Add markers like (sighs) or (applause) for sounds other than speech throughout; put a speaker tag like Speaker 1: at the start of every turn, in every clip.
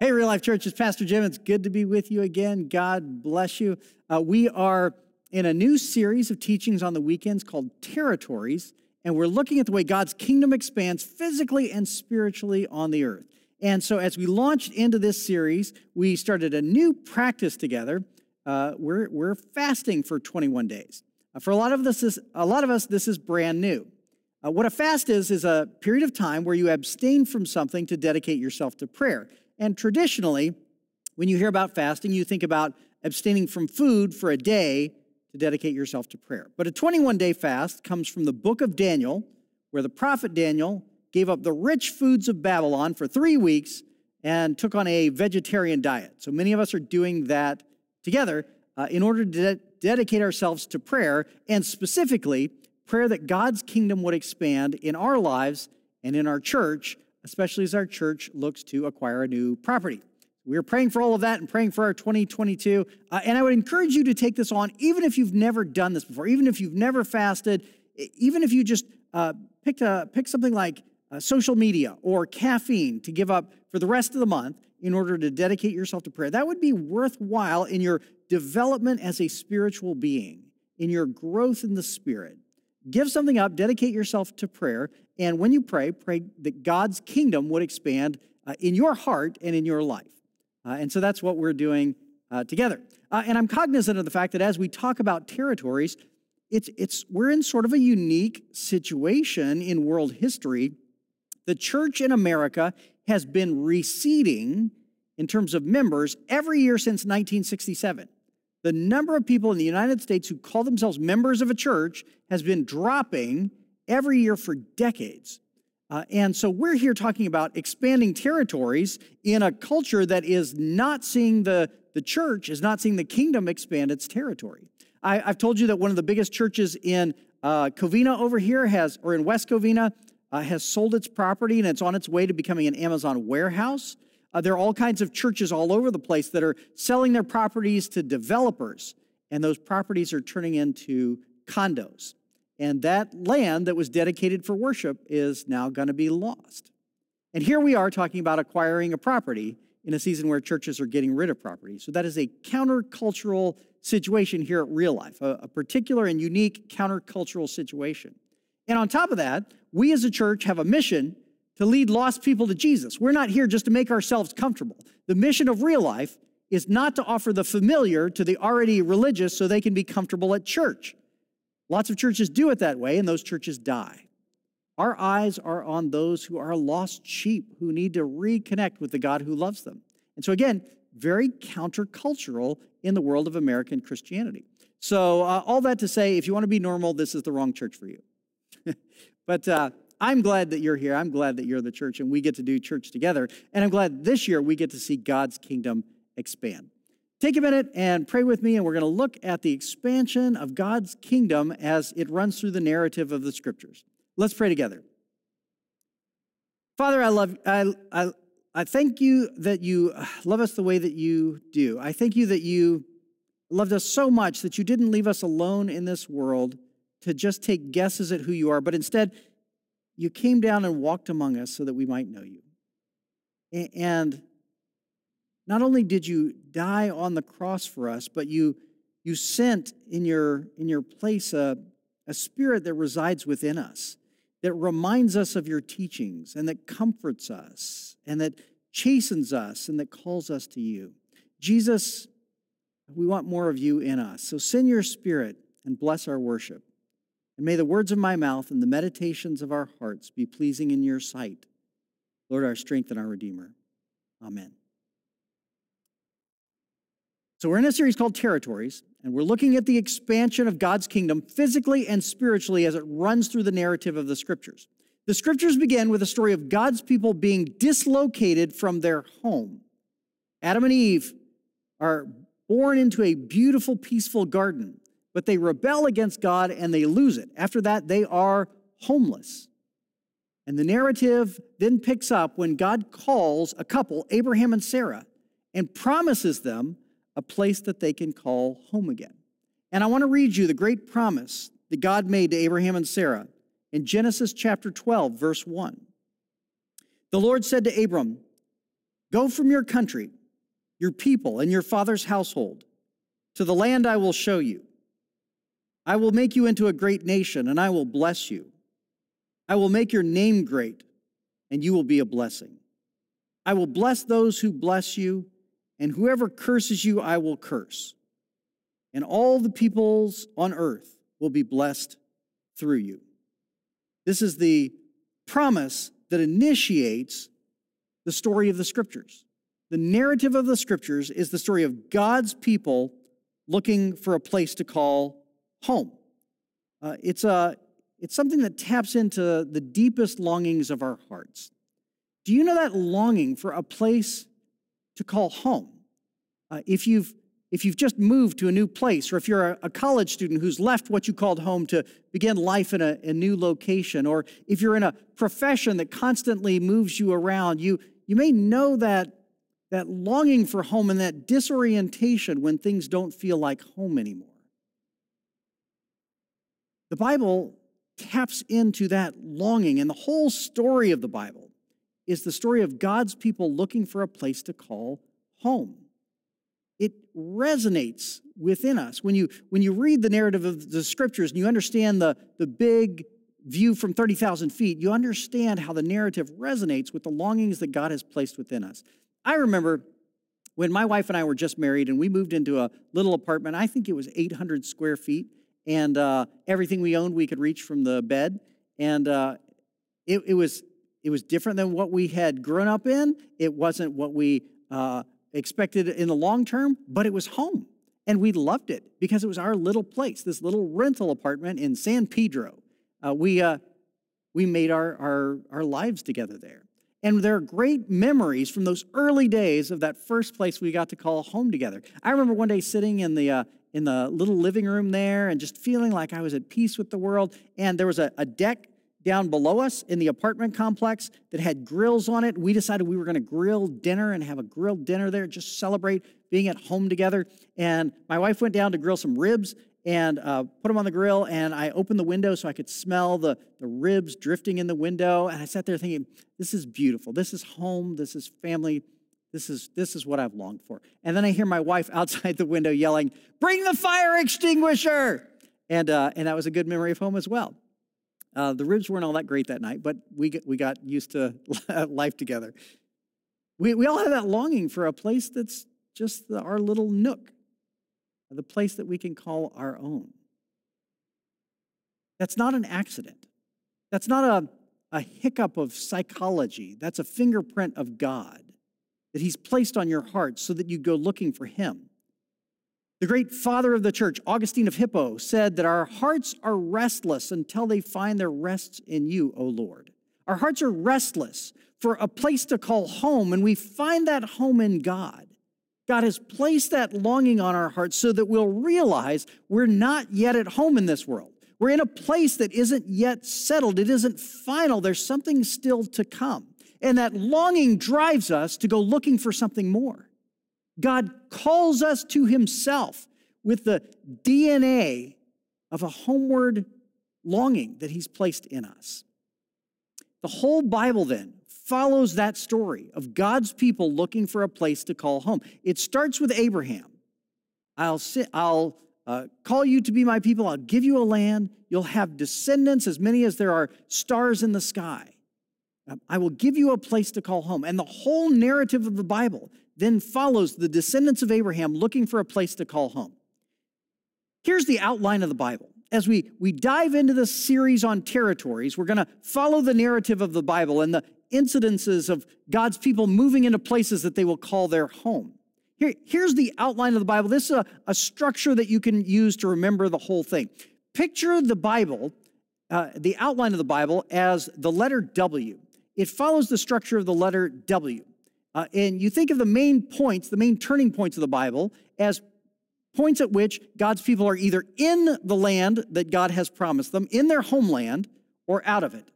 Speaker 1: Hey, Real Life Church, it's Pastor Jim. It's good to be with you again. God bless you. Uh, we are in a new series of teachings on the weekends called Territories, and we're looking at the way God's kingdom expands physically and spiritually on the earth. And so, as we launched into this series, we started a new practice together. Uh, we're, we're fasting for 21 days. Uh, for a lot of this, is, a lot of us, this is brand new. Uh, what a fast is is a period of time where you abstain from something to dedicate yourself to prayer. And traditionally, when you hear about fasting, you think about abstaining from food for a day to dedicate yourself to prayer. But a 21 day fast comes from the book of Daniel, where the prophet Daniel gave up the rich foods of Babylon for three weeks and took on a vegetarian diet. So many of us are doing that together uh, in order to de- dedicate ourselves to prayer, and specifically, prayer that God's kingdom would expand in our lives and in our church especially as our church looks to acquire a new property. We're praying for all of that and praying for our 2022. Uh, and I would encourage you to take this on, even if you've never done this before, even if you've never fasted, even if you just uh, picked a, pick something like uh, social media or caffeine to give up for the rest of the month in order to dedicate yourself to prayer. That would be worthwhile in your development as a spiritual being, in your growth in the spirit. Give something up, dedicate yourself to prayer, and when you pray, pray that God's kingdom would expand uh, in your heart and in your life. Uh, and so that's what we're doing uh, together. Uh, and I'm cognizant of the fact that as we talk about territories, it's, it's, we're in sort of a unique situation in world history. The church in America has been receding in terms of members every year since 1967 the number of people in the United States who call themselves members of a church has been dropping every year for decades. Uh, and so we're here talking about expanding territories in a culture that is not seeing the, the church, is not seeing the kingdom expand its territory. I, have told you that one of the biggest churches in uh, Covina over here has, or in West Covina, uh, has sold its property and it's on its way to becoming an Amazon warehouse. Uh, there are all kinds of churches all over the place that are selling their properties to developers, and those properties are turning into condos. And that land that was dedicated for worship is now going to be lost. And here we are talking about acquiring a property in a season where churches are getting rid of property. So that is a countercultural situation here at Real Life, a, a particular and unique countercultural situation. And on top of that, we as a church have a mission to lead lost people to Jesus. We're not here just to make ourselves comfortable. The mission of real life is not to offer the familiar to the already religious so they can be comfortable at church. Lots of churches do it that way, and those churches die. Our eyes are on those who are lost sheep who need to reconnect with the God who loves them. And so, again, very countercultural in the world of American Christianity. So, uh, all that to say, if you want to be normal, this is the wrong church for you. (laughs) but uh, I'm glad that you're here. I'm glad that you're the church and we get to do church together. And I'm glad this year we get to see God's kingdom expand. Take a minute and pray with me, and we're going to look at the expansion of God's kingdom as it runs through the narrative of the scriptures. Let's pray together. Father, I love I, I, I thank you that you (sighs) love us the way that you do. I thank you that you loved us so much that you didn't leave us alone in this world to just take guesses at who you are, but instead you came down and walked among us so that we might know you. And not only did you die on the cross for us, but you, you sent in your, in your place a, a spirit that resides within us, that reminds us of your teachings, and that comforts us, and that chastens us, and that calls us to you. Jesus, we want more of you in us. So send your spirit and bless our worship. And may the words of my mouth and the meditations of our hearts be pleasing in your sight. Lord, our strength and our Redeemer. Amen. So, we're in a series called Territories, and we're looking at the expansion of God's kingdom physically and spiritually as it runs through the narrative of the scriptures.
Speaker 2: The scriptures begin with a story of God's people being dislocated from their home. Adam and Eve are born into a beautiful, peaceful garden, but they rebel against God and they lose it. After that, they are homeless. And the narrative then picks up when God calls a couple, Abraham and Sarah, and promises them a place that they can call home again. And I want to read you the great promise that God made to Abraham and Sarah in Genesis chapter 12, verse 1. The Lord said to Abram, Go from your country, your people, and your father's household to the land I will show you. I will make you into a great nation, and I will bless you. I will make your name great, and you will be a blessing. I will bless those who bless you, and whoever curses you, I will curse. And all the peoples on earth will be blessed through you. This is the promise that initiates the story of the scriptures. The narrative of the scriptures is the story of God's people looking for a place to call home. Uh, it's, a, it's something that taps into the deepest longings of our hearts. Do you know that longing for a place to call home? Uh, if you've if you've just moved to a new place, or if you're a, a, college student who's left what you called home to begin life in a, a, new location, or if you're in a profession that constantly moves you around, you, you may know that, that longing for home and that disorientation when things don't feel like home anymore. The Bible taps into that longing, and the whole story of the Bible is the story of God's people looking for a place to call home it resonates within us. When you, when you read the narrative of the scriptures and you understand the, the big view from 30,000 feet, you understand how the narrative resonates with the longings that God has placed within us. I remember when my wife and I were just married and we moved into a little apartment, I think it was 800 square feet, and uh, everything we owned we could reach from the bed. And uh, it, it, was, it was different than what we had grown up in. It wasn't what we uh, expected in the long term, but it was home. And we loved it because it was our little place, this little rental apartment in San Pedro. Uh, we, uh, we made our, our, our lives together there. And there are great memories from those early days of that first place we got to call home together. I remember one day sitting in the, uh, in the little living room there and just feeling like I was at peace with the world. And there was a, a deck down below us in the apartment complex that had grills on it. We decided we were going to grill dinner and have a grilled dinner there, just celebrate being at home together. And my wife went down to grill some ribs and uh, put them on the grill. And I opened the window so I could smell the, the ribs drifting in the window. And I sat there thinking, this is beautiful. This is home. This is family. This is, this is what I've longed for. And then I hear my wife (laughs) outside the window yelling, Bring the fire extinguisher! And, uh, and that was a good memory of home as well. Uh, the ribs weren't all that great that night, but we, we got used to (laughs) life together. We, we all have that longing for a place that's just the, our little nook, the place that we can call our own. That's not an accident. That's not a, a hiccup of psychology. That's a fingerprint of God that He's placed on your heart so that you go looking for Him. The great father of the church, Augustine of Hippo, said that our hearts are restless until they find their rest in you, O Lord. Our hearts are restless for a place to call home, and we find that home in God. God has placed that longing on our hearts so that we'll realize we're not yet at home in this world. We're in a place that isn't yet settled, it isn't final. There's something still to come. And that longing drives us to go looking for something more. God calls us to himself with the DNA of a homeward longing that he's placed in us. The whole Bible then follows that story of God's people looking for a place to call home. It starts with Abraham. I'll, sit, I'll uh, call you to be my people. I'll give you a land. You'll have descendants as many as there are stars in the sky. I will give you a place to call home. And the whole narrative of the Bible then follows the descendants of Abraham looking for a place to call home. Here's the outline of the Bible. As we, we dive into this series on territories, we're going to follow the narrative of the Bible and the incidences of God's people moving into places that they will call their home. Here, here's the outline of the Bible. This is a, a structure that you can use to remember the whole thing. Picture the Bible uh, the outline of the Bible as the letter W. It follows the structure of the letter W. Uh, and you think of the main points, the main turning points of the Bible, as points at which God's people are either in the land that God has promised them, in their homeland, or out of it.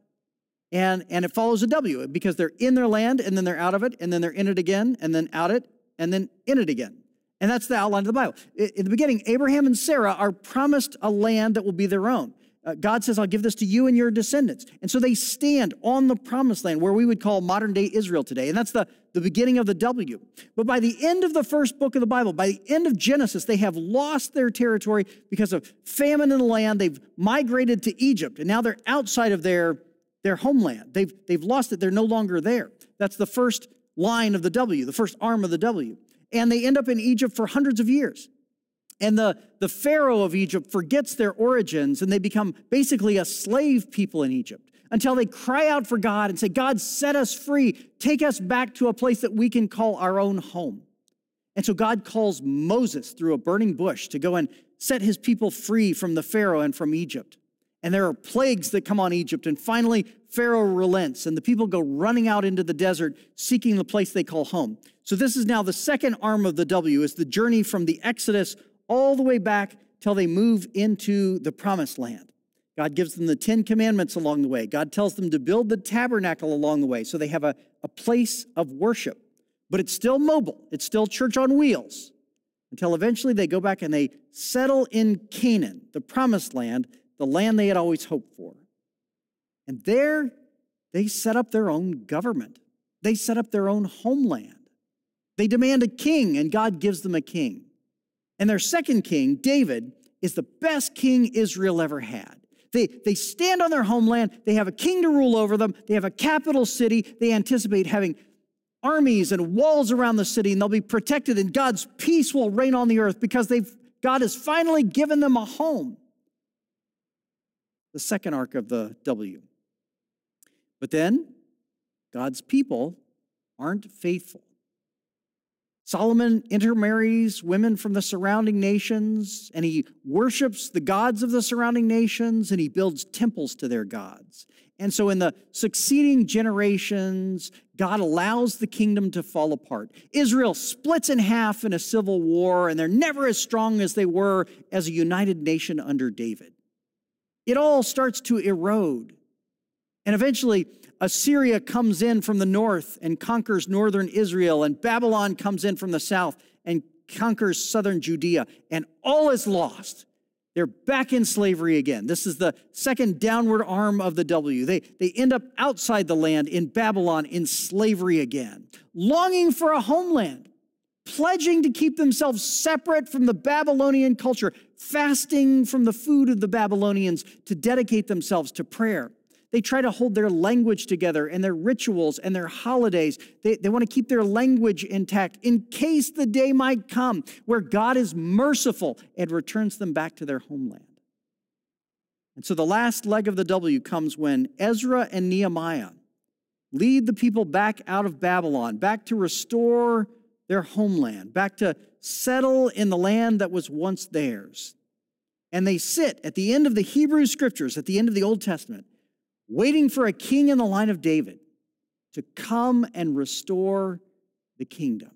Speaker 2: And, and it follows a W because they're in their land and then they're out of it, and then they're in it again, and then out it, and then in it again. And that's the outline of the Bible. In the beginning, Abraham and Sarah are promised a land that will be their own. Uh, God says, I'll give this to you and your descendants. And so they stand on the promised land, where we would call modern day Israel today. And that's the, the beginning of the W. But by the end of the first book of the Bible, by the end of Genesis, they have lost their territory because of famine in the land. They've migrated to Egypt, and now they're outside of their, their homeland. They've, they've lost it, they're no longer there. That's the first line of the W, the first arm of the W. And they end up in Egypt for hundreds of years. And the, the Pharaoh of Egypt forgets their origins and they become basically a slave people in Egypt until they cry out for God and say, God, set us free. Take us back to a place that we can call our own home. And so God calls Moses through a burning bush to go and set his people free from the Pharaoh and from Egypt. And there are plagues that come on Egypt. And finally, Pharaoh relents, and the people go running out into the desert seeking the place they call home. So, this is now the second arm of the W, is the journey from the Exodus all the way back till they move into the promised land. God gives them the Ten Commandments along the way. God tells them to build the tabernacle along the way so they have a, a place of worship. But it's still mobile, it's still church on wheels until eventually they go back and they settle in Canaan, the promised land, the land they had always hoped for. And there they set up their own government, they set up their own homeland. They demand a king, and God gives them a king. And their second king, David, is the best king Israel ever had. They, they stand on their homeland, they have a king to rule over them, they have a capital city, they anticipate having armies and walls around the city, and they'll be protected, and God's peace will reign on the earth because they've, God has finally given them a home. The second arc of the W. But then, God's people aren't faithful. Solomon intermarries women from the surrounding nations, and he worships the gods of the surrounding nations, and he builds temples to their gods. And so, in the succeeding generations, God allows the kingdom to fall apart. Israel splits in half in a civil war, and they're never as strong as they were as a united nation under David. It all starts to erode. And eventually, Assyria comes in from the north and conquers northern Israel, and Babylon comes in from the south and conquers southern Judea, and all is lost. They're back in slavery again. This is the second downward arm of the W. They, they end up outside the land in Babylon in slavery again, longing for a homeland, pledging to keep themselves separate from the Babylonian culture, fasting from the food of the Babylonians to dedicate themselves to prayer. They try to hold their language together and their rituals and their holidays. They, they want to keep their language intact in case the day might come where God is merciful and returns them back to their homeland. And so the last leg of the W comes when Ezra and Nehemiah lead the people back out of Babylon, back to restore their homeland, back to settle in the land that was once theirs. And they sit at the end of the Hebrew scriptures, at the end of the Old Testament, waiting for a king in the line of David to come and restore the kingdom.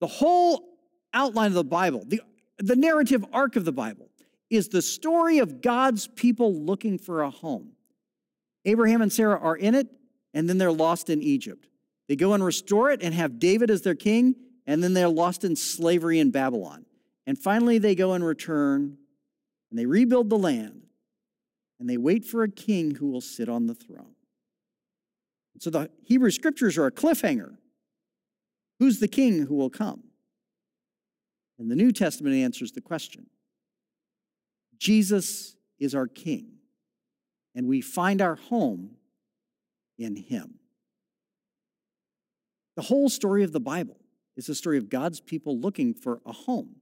Speaker 2: The whole outline of the Bible, the, the narrative arc of the Bible, is the story of God's people looking for a home. Abraham and Sarah are in it, and then they're lost in Egypt. They go and restore it and have David as their king, and then they're lost in slavery in Babylon. And finally, they go and return, and they rebuild the land and they wait for a king who will sit on the throne. So the Hebrew scriptures are a cliffhanger. Who's the king who will come? And the New Testament answers the question Jesus is our king, and we find our home in him. The whole story of the Bible is the story of God's people looking for a home.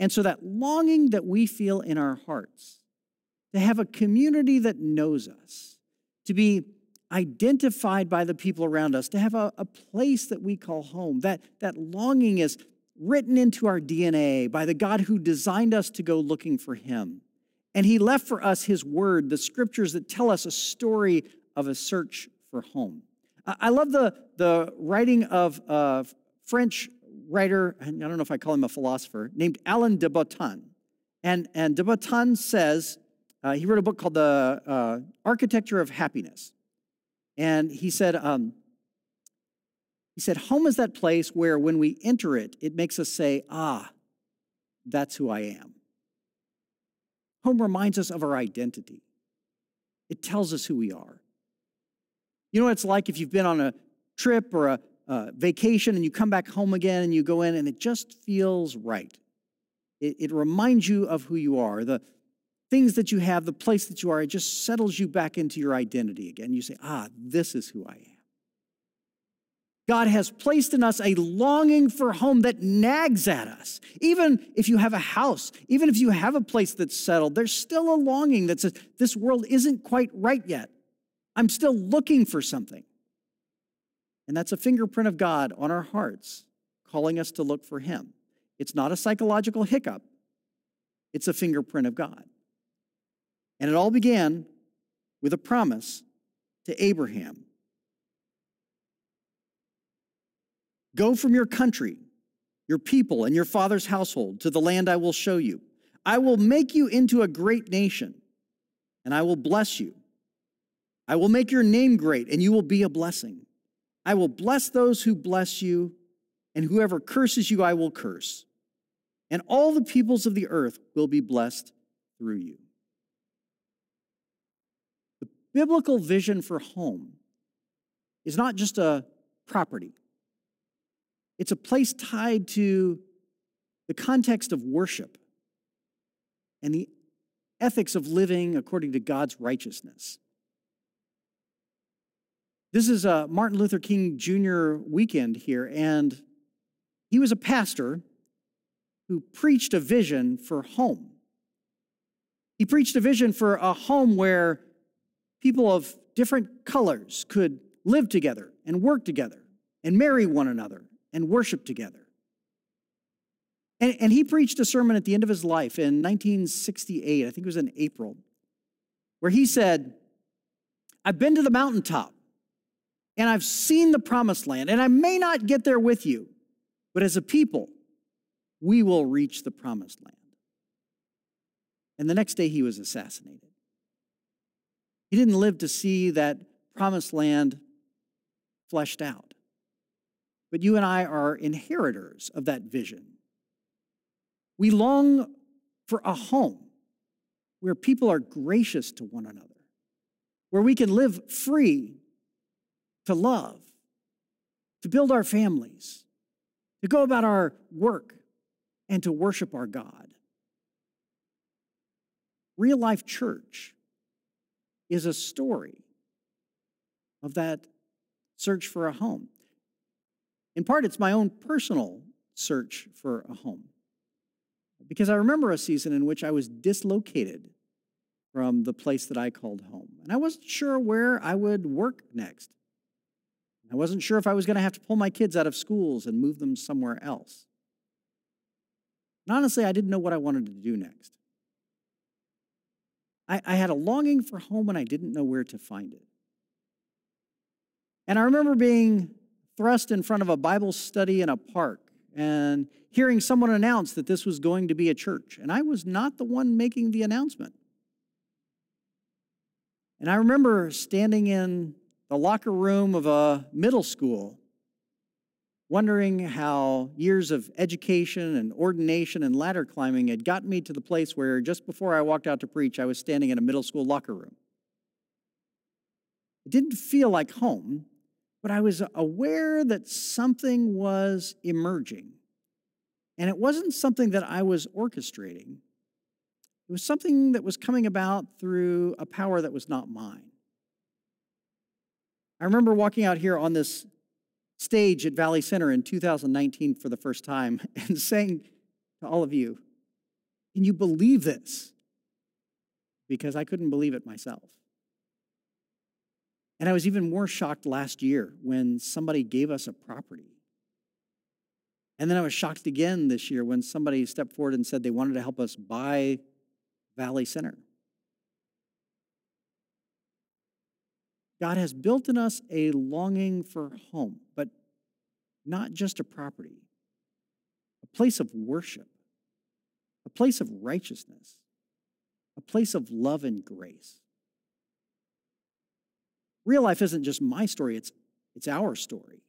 Speaker 2: And so that longing that we feel in our hearts to have a community that knows us, to be identified by the people around us, to have a, a, place that we call home. That, that longing is written into our DNA by the God who designed us to go looking for Him. And he left for us his word, the scriptures that tell us a story of a search for home. I love the, the writing of a French writer, I don't know if I call him a philosopher, named Alain de Botton. And, and de Botton says, uh, he wrote a book called The uh, Architecture of Happiness. And he said, um, he said, home is that place where when we enter it, it makes us say, ah, that's who I am. Home reminds us of our identity. It tells us who we are. You know what it's like if you've been on a trip or a, vacation and you come back home again and you go in and it just feels right. It, it reminds you of who you are. The things that you have, the place that you are, it just settles you back into your identity again. You say, ah, this is who I am. God has placed in us a longing for home that nags at us. Even if you have a house, even if you have a place that's settled, there's still a longing that says, This world isn't quite right yet. I'm still looking for something. And that's a fingerprint of God on our hearts, calling us to look for Him. It's not a psychological hiccup, it's a fingerprint of God. And it all began with a promise to Abraham Go from your country, your people, and your father's household to the land I will show you. I will make you into a great nation, and I will bless you. I will make your name great, and you will be a blessing. I will bless those who bless you, and whoever curses you, I will curse. And all the peoples of the earth will be blessed through you. Biblical vision for home is not just a property, it's a place tied to the context of worship and the ethics of living according to God's righteousness. This is a Martin Luther King Jr. weekend here, and he was a pastor who preached a vision for home. He preached a vision for a home where people of different colors could live together and work together and marry one another and worship together. And, and he preached a sermon at the end of his life in 1968, I think it was in April, where he said, I've been to the mountaintop and I've seen the promised land, and I may not get there with you, but as a people, we will reach the promised land. And the next day he was assassinated. He didn't live to see that promised land fleshed out. But you and I are inheritors of that vision. We long for a home where people are gracious to one another, where we can live free to love, to build our families, to go about our work, and to worship our God. Real life church is a story of that search for a home. In part, it's my own personal search for a home. Because I remember a season in which I was dislocated from the place that I called home. And I wasn't sure where I would work next. I wasn't sure if I was going to have to pull my kids out of schools and move them somewhere else. And honestly, I didn't know what I wanted to do next. I, I had a longing for home and I didn't know where to find it. And I remember being thrust in front of a Bible study in a park and hearing someone announce that this was going to be a church. And I was not the one making the announcement. And I remember standing in the locker room of a middle school, wondering how years of education and ordination and ladder climbing had gotten me to the place where just before I walked out to preach, I was standing in a middle school locker room. It didn't feel like home, but I was aware that something was emerging. And it wasn't something that I was orchestrating, it was something that was coming about through a power that was not mine. I remember walking out here on this stage at Valley Center in 2019 for the first time (laughs) and saying to all of you, Can you believe this? Because I couldn't believe it myself. And I was even more shocked last year when somebody gave us a property. And then I was shocked again this year when somebody stepped forward and said they wanted to help us buy Valley Center. God has built in us a longing for home, but not just a property, a place of worship, a place of righteousness, a place of love and grace. Real life isn't just my story, it's, it's our story.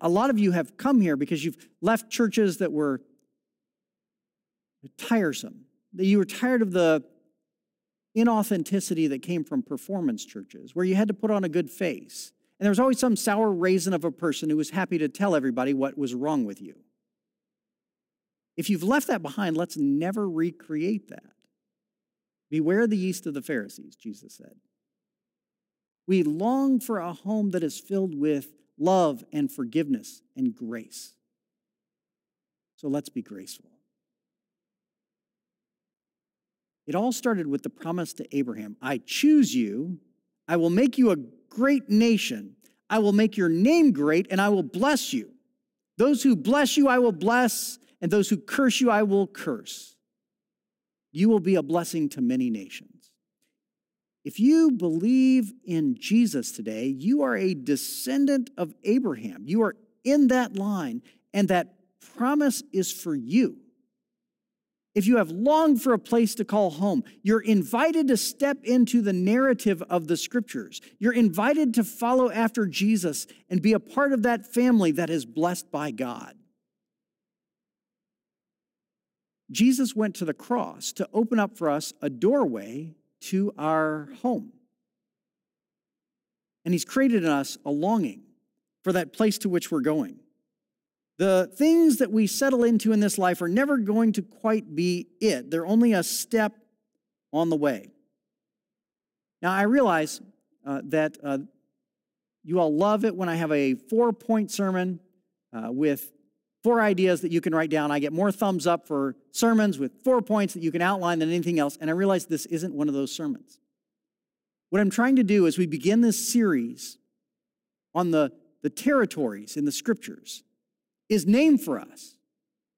Speaker 2: A lot of you have come here because you've left churches that were tiresome, that you were tired of the inauthenticity that came from performance churches, where you had to put on a good face. And there was always some sour raisin of a person who was happy to tell everybody what was wrong with you. If you've left that behind, let's never recreate that. Beware the yeast of the Pharisees, Jesus said. We long for a home that is filled with love and forgiveness and grace. So let's be graceful. It all started with the promise to Abraham I choose you, I will make you a great nation, I will make your name great, and I will bless you. Those who bless you, I will bless, and those who curse you, I will curse. You will be a blessing to many nations. If you believe in Jesus today, you are a descendant of Abraham. You are in that line, and that promise is for you. If you have longed for a place to call home, you're invited to step into the narrative of the scriptures. You're invited to follow after Jesus and be a part of that family that is blessed by God. Jesus went to the cross to open up for us a doorway to our home. And He's created in us a longing for that place to which we're going. The things that we settle into in this life are never going to quite be it, they're only a step on the way. Now, I realize uh, that uh, you all love it when I have a four point sermon uh, with four ideas that you can write down. I get more thumbs up for sermons with four points that you can outline than anything else. And I realize this isn't one of those sermons. What I'm trying to do as we begin this series on the, the territories in the scriptures is named for us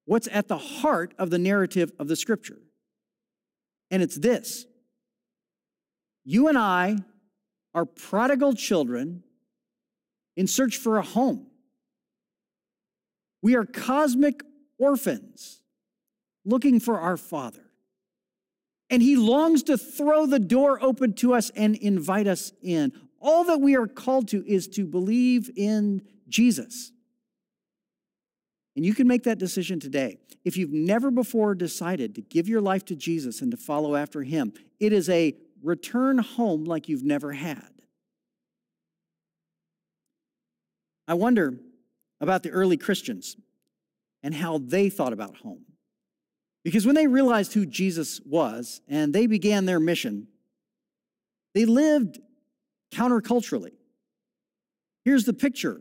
Speaker 2: what's at the heart of the narrative of the scripture. And it's this you and I are prodigal children in search for a home. We are cosmic orphans looking for our Father. And He longs to throw the door open to us and invite us in. All that we are called to is to believe in Jesus. And you can make that decision today. If you've never before decided to give your life to Jesus and to follow after Him, it is a return home like you've never had. I wonder about the early Christians and how they thought about home. Because when they realized who Jesus was and they began their mission, they lived counterculturally. Here's the picture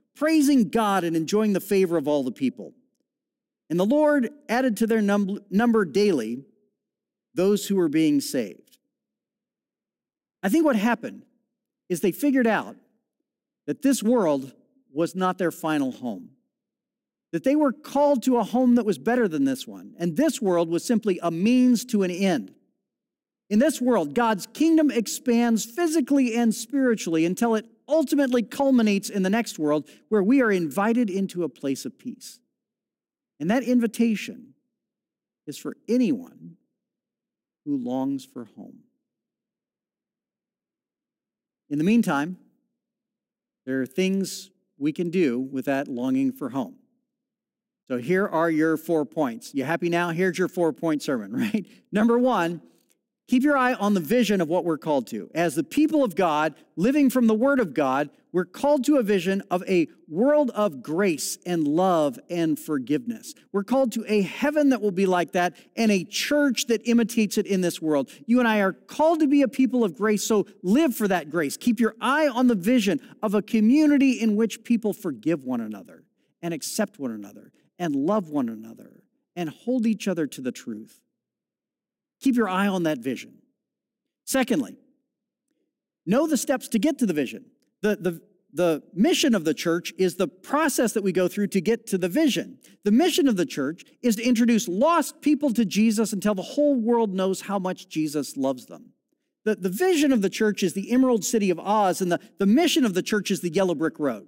Speaker 2: praising God and enjoying the favor of all the people. And the Lord added to their num- number daily those who were being saved. I think what happened is they figured out that this world was not their final home that they were called to a home that was better than this one, and this world was simply a means to an end. In this world, God's kingdom expands physically and spiritually until it ultimately culminates in the next world where we are invited into a place of peace. And that invitation is for anyone who longs for home. In the meantime, there are things we can do with that longing for home. So here are your four points. You happy now? Here's your four point sermon, (laughs) right? Number one, Keep your eye on the vision of what we're called to. As the people of God, living from the Word of God, we're called to a vision of a world of grace and love and forgiveness. We're called to a heaven that will be like that and a church that imitates it in this world. You and I are called to be a people of grace, so live for that grace. Keep your eye on the vision of a community in which people forgive one another and accept one another and love one another and hold each other to the truth. Keep your eye on that vision. Secondly, know the steps to get to the vision. The, the, the mission of the church is the process that we go through to get to the vision. The mission of the church is to introduce lost people to Jesus until the whole world knows how much Jesus loves them. The, the vision of the church is the Emerald City of Oz, and the, the mission of the church is the Yellow Brick Road,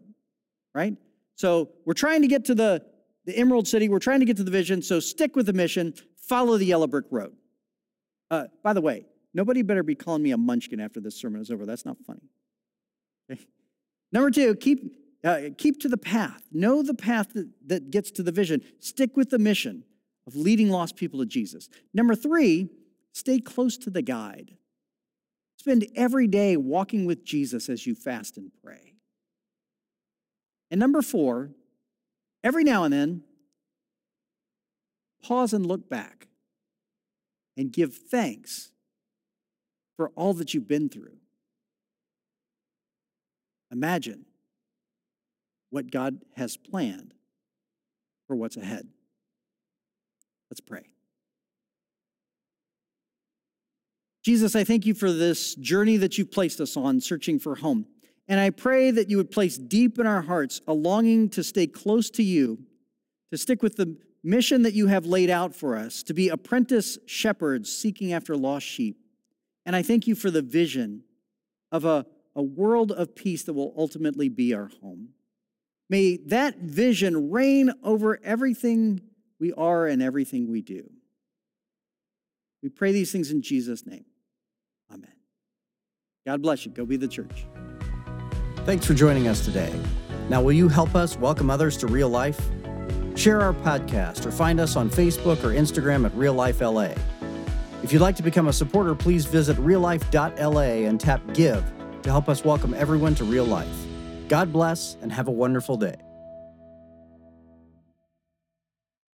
Speaker 2: right? So we're trying to get to the, the Emerald City, we're trying to get to the vision, so stick with the mission, follow the Yellow Brick Road. Uh, by the way, nobody better be calling me a munchkin after this sermon is over. That's not funny. Okay? Number two, keep, uh, keep to the path. Know the path that, that gets to the vision. Stick with the mission of leading lost people to Jesus. Number three, stay close to the guide. Spend every day walking with Jesus as you fast and pray. And number four, every now and then, pause and look back and give thanks for all that you've been through. Imagine what God has planned for what's ahead. Let's pray. Jesus, I thank you for this journey that you've placed us on, searching for home. And I pray that you would place deep in our hearts a longing to stay close to you, to stick with the mission that you have laid out for us to be apprentice shepherds seeking after lost sheep. And I thank you for the vision of a, a world of peace that will ultimately be our home. May that vision reign over everything we are and everything we do. We pray these things in Jesus' name. Amen. God bless you. Go be the church.
Speaker 1: Thanks for joining us today. Now, will you help us welcome others to real life? Share our podcast or find us on Facebook or Instagram at Real Life LA. If you'd like to become a supporter, please visit reallife.la and tap Give to help us welcome everyone to real life. God bless and have a wonderful day.